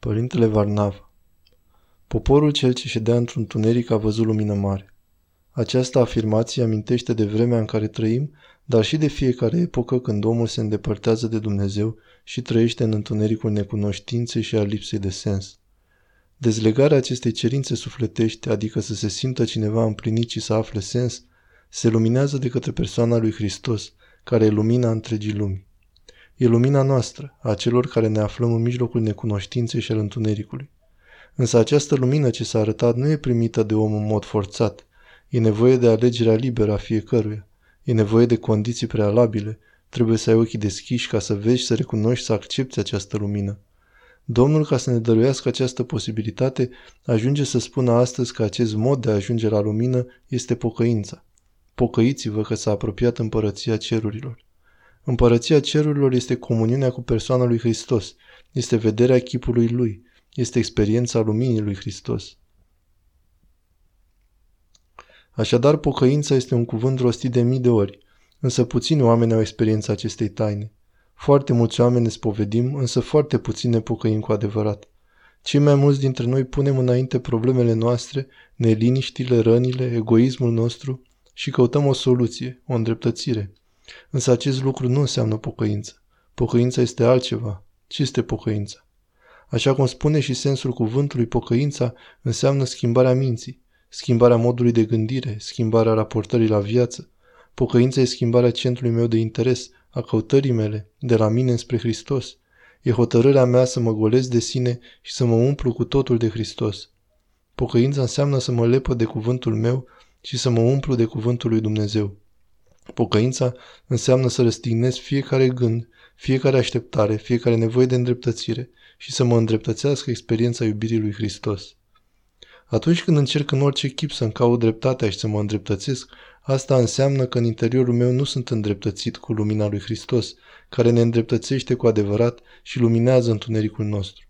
Părintele Varnava Poporul cel ce ședea într-un tuneric a văzut lumină mare. Această afirmație amintește de vremea în care trăim, dar și de fiecare epocă când omul se îndepărtează de Dumnezeu și trăiește în întunericul necunoștinței și al lipsei de sens. Dezlegarea acestei cerințe sufletești, adică să se simtă cineva împlinit și să afle sens, se luminează de către persoana lui Hristos, care e lumina întregii lumi. E lumina noastră, a celor care ne aflăm în mijlocul necunoștinței și al întunericului. Însă această lumină ce s-a arătat nu e primită de om în mod forțat. E nevoie de alegerea liberă a fiecăruia. E nevoie de condiții prealabile. Trebuie să ai ochii deschiși ca să vezi, să recunoști, să accepti această lumină. Domnul, ca să ne dăruiască această posibilitate, ajunge să spună astăzi că acest mod de a ajunge la lumină este pocăința. Pocăiți-vă că s-a apropiat împărăția cerurilor. Împărăția cerurilor este comuniunea cu persoana lui Hristos, este vederea chipului lui, este experiența luminii lui Hristos. Așadar, pocăința este un cuvânt rostit de mii de ori, însă puțini oameni au experiența acestei taine. Foarte mulți oameni ne spovedim, însă foarte puțini ne pocăim cu adevărat. Cei mai mulți dintre noi punem înainte problemele noastre, neliniștile, rănile, egoismul nostru și căutăm o soluție, o îndreptățire. Însă acest lucru nu înseamnă pocăință. Pocăința este altceva. Ce este pocăința? Așa cum spune și sensul cuvântului, pocăința înseamnă schimbarea minții, schimbarea modului de gândire, schimbarea raportării la viață. Pocăința e schimbarea centrului meu de interes, a căutării mele, de la mine spre Hristos. E hotărârea mea să mă golesc de sine și să mă umplu cu totul de Hristos. Pocăința înseamnă să mă lepă de cuvântul meu și să mă umplu de cuvântul lui Dumnezeu. Pocăința înseamnă să răstignesc fiecare gând, fiecare așteptare, fiecare nevoie de îndreptățire și să mă îndreptățească experiența iubirii lui Hristos. Atunci când încerc în orice chip să-mi caut dreptatea și să mă îndreptățesc, asta înseamnă că în interiorul meu nu sunt îndreptățit cu lumina lui Hristos, care ne îndreptățește cu adevărat și luminează întunericul nostru.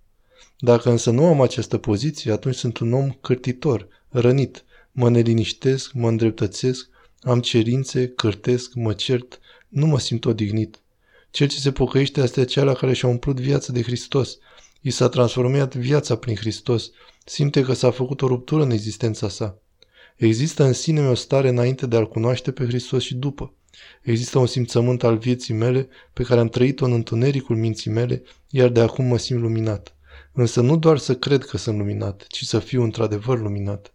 Dacă însă nu am această poziție, atunci sunt un om cârtitor, rănit, mă neliniștesc, mă îndreptățesc, am cerințe, cârtesc, mă cert, nu mă simt odihnit. Cel ce se pocăiește este acela care și-a umplut viața de Hristos. I s-a transformat viața prin Hristos. Simte că s-a făcut o ruptură în existența sa. Există în sine o stare înainte de a-L cunoaște pe Hristos și după. Există un simțământ al vieții mele pe care am trăit-o în întunericul minții mele, iar de acum mă simt luminat. Însă nu doar să cred că sunt luminat, ci să fiu într-adevăr luminat.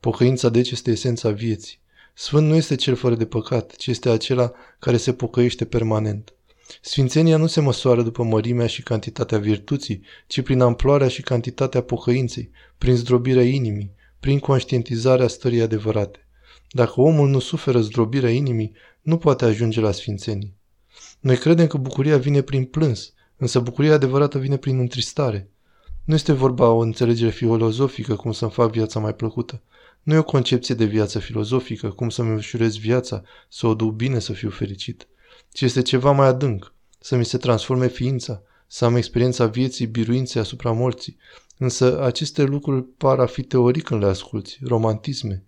Pocăința deci este esența vieții. Sfânt nu este cel fără de păcat, ci este acela care se pocăiește permanent. Sfințenia nu se măsoară după mărimea și cantitatea virtuții, ci prin amploarea și cantitatea pocăinței, prin zdrobirea inimii, prin conștientizarea stării adevărate. Dacă omul nu suferă zdrobirea inimii, nu poate ajunge la sfințenie. Noi credem că bucuria vine prin plâns, însă bucuria adevărată vine prin întristare. Nu este vorba o înțelegere filozofică cum să-mi fac viața mai plăcută. Nu e o concepție de viață filozofică, cum să-mi ușurez viața, să o duc bine să fiu fericit, ci este ceva mai adânc, să mi se transforme ființa, să am experiența vieții biruinței asupra morții. Însă aceste lucruri par a fi teorii când le asculți, romantisme.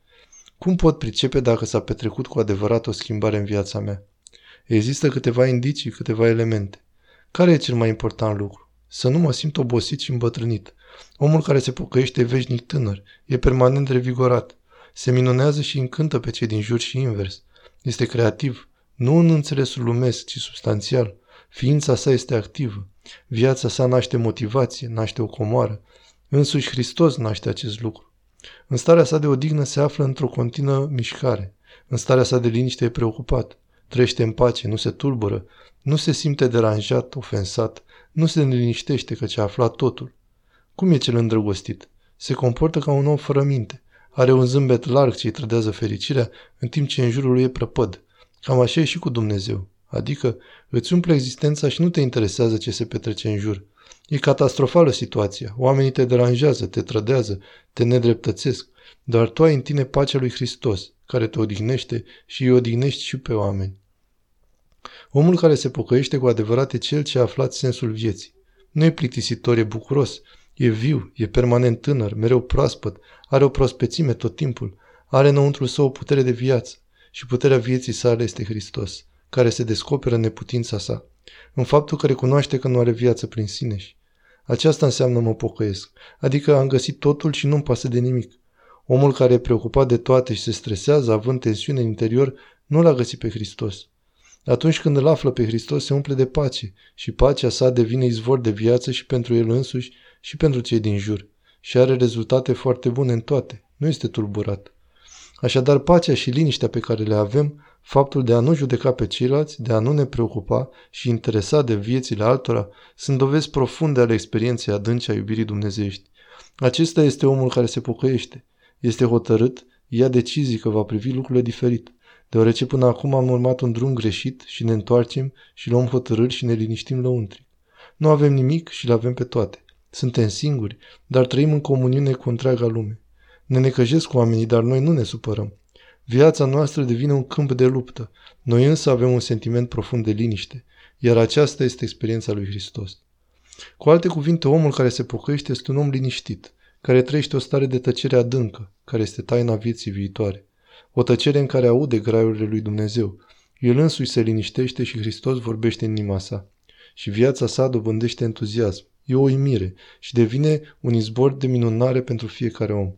Cum pot pricepe dacă s-a petrecut cu adevărat o schimbare în viața mea? Există câteva indicii, câteva elemente. Care e cel mai important lucru? Să nu mă simt obosit și îmbătrânit. Omul care se pocăiește e veșnic tânăr, e permanent revigorat, se minunează și încântă pe cei din jur și invers. Este creativ, nu în înțelesul lumesc, ci substanțial. Ființa sa este activă. Viața sa naște motivație, naște o comoară. Însuși Hristos naște acest lucru. În starea sa de odihnă se află într-o continuă mișcare. În starea sa de liniște e preocupat. Trăiește în pace, nu se tulbură, nu se simte deranjat, ofensat, nu se neliniștește că a aflat totul. Cum e cel îndrăgostit? Se comportă ca un om fără minte. Are un zâmbet larg ce îi trădează fericirea, în timp ce în jurul lui e prăpăd. Cam așa e și cu Dumnezeu. Adică îți umple existența și nu te interesează ce se petrece în jur. E catastrofală situația. Oamenii te deranjează, te trădează, te nedreptățesc. Dar tu ai în tine pacea lui Hristos, care te odihnește și îi odihnești și pe oameni. Omul care se pocăiește cu adevărat e cel ce a aflat sensul vieții. Nu e plictisitor, e bucuros, E viu, e permanent tânăr, mereu proaspăt, are o prospețime tot timpul, are înăuntru său o putere de viață și puterea vieții sale este Hristos, care se descoperă în neputința sa, în faptul că recunoaște că nu are viață prin sine și Aceasta înseamnă mă pocăiesc. Adică am găsit totul și nu-mi pasă de nimic. Omul care e preocupat de toate și se stresează, având tensiune în interior, nu l-a găsit pe Hristos. Atunci când îl află pe Hristos, se umple de pace și pacea sa devine izvor de viață și pentru el însuși și pentru cei din jur. Și are rezultate foarte bune în toate. Nu este tulburat. Așadar, pacea și liniștea pe care le avem, faptul de a nu judeca pe ceilalți, de a nu ne preocupa și interesa de viețile altora, sunt dovezi profunde ale experienței adânci a iubirii dumnezeiești. Acesta este omul care se pocăiește. Este hotărât, ia decizii că va privi lucrurile diferit deoarece până acum am urmat un drum greșit și ne întoarcem și luăm hotărâri și ne liniștim lăuntric. Nu avem nimic și le avem pe toate. Suntem singuri, dar trăim în comuniune cu întreaga lume. Ne necăjesc oamenii, dar noi nu ne supărăm. Viața noastră devine un câmp de luptă. Noi însă avem un sentiment profund de liniște, iar aceasta este experiența lui Hristos. Cu alte cuvinte, omul care se pocăiește este un om liniștit, care trăiește o stare de tăcere adâncă, care este taina vieții viitoare. O tăcere în care aude graiurile lui Dumnezeu. El însuși se liniștește și Hristos vorbește în inima sa. Și viața sa dobândește entuziasm. E o uimire și devine un izbor de minunare pentru fiecare om.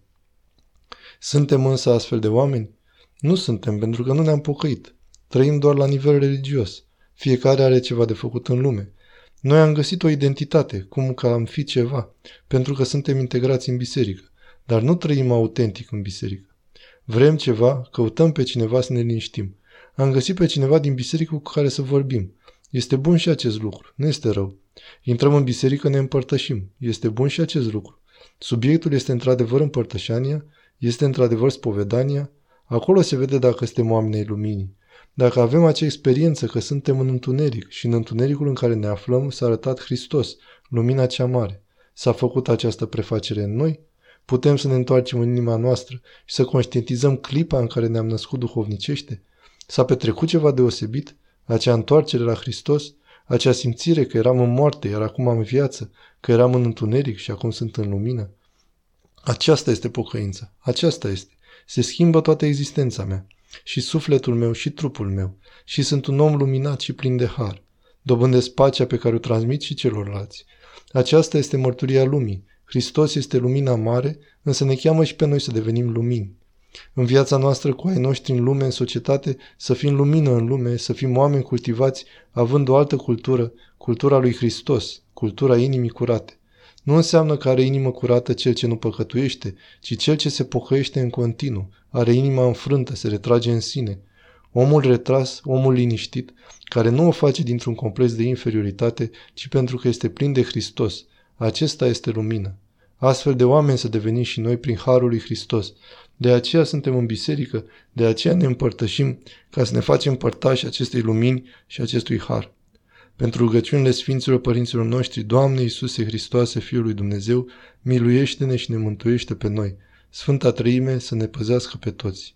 Suntem însă astfel de oameni? Nu suntem, pentru că nu ne-am pocăit. Trăim doar la nivel religios. Fiecare are ceva de făcut în lume. Noi am găsit o identitate, cum că am fi ceva, pentru că suntem integrați în biserică, dar nu trăim autentic în biserică. Vrem ceva, căutăm pe cineva să ne liniștim. Am găsit pe cineva din biserică cu care să vorbim. Este bun și acest lucru, nu este rău. Intrăm în biserică, ne împărtășim. Este bun și acest lucru. Subiectul este într-adevăr împărtășania, este într-adevăr spovedania. Acolo se vede dacă suntem oameni ai luminii. Dacă avem acea experiență că suntem în întuneric și în întunericul în care ne aflăm s-a arătat Hristos, lumina cea mare. S-a făcut această prefacere în noi? Putem să ne întoarcem în inima noastră și să conștientizăm clipa în care ne-am născut duhovnicește? S-a petrecut ceva deosebit? Acea întoarcere la Hristos? Acea simțire că eram în moarte, iar acum am viață, că eram în întuneric și acum sunt în lumină? Aceasta este pocăința. Aceasta este. Se schimbă toată existența mea. Și sufletul meu și trupul meu. Și sunt un om luminat și plin de har. Dobândesc pacea pe care o transmit și celorlalți. Aceasta este mărturia lumii Hristos este lumina mare, însă ne cheamă și pe noi să devenim lumini. În viața noastră cu ai noștri în lume, în societate, să fim lumină în lume, să fim oameni cultivați, având o altă cultură, cultura lui Hristos, cultura inimii curate. Nu înseamnă că are inimă curată cel ce nu păcătuiește, ci cel ce se pocăiește în continuu, are inima înfrântă, se retrage în sine. Omul retras, omul liniștit, care nu o face dintr-un complex de inferioritate, ci pentru că este plin de Hristos, acesta este lumină. Astfel de oameni să devenim și noi prin Harul lui Hristos. De aceea suntem în biserică, de aceea ne împărtășim ca să ne facem părtași acestei lumini și acestui Har. Pentru rugăciunile Sfinților Părinților noștri, Doamne Iisuse Hristoase, Fiul lui Dumnezeu, miluiește-ne și ne mântuiește pe noi. Sfânta Trăime să ne păzească pe toți.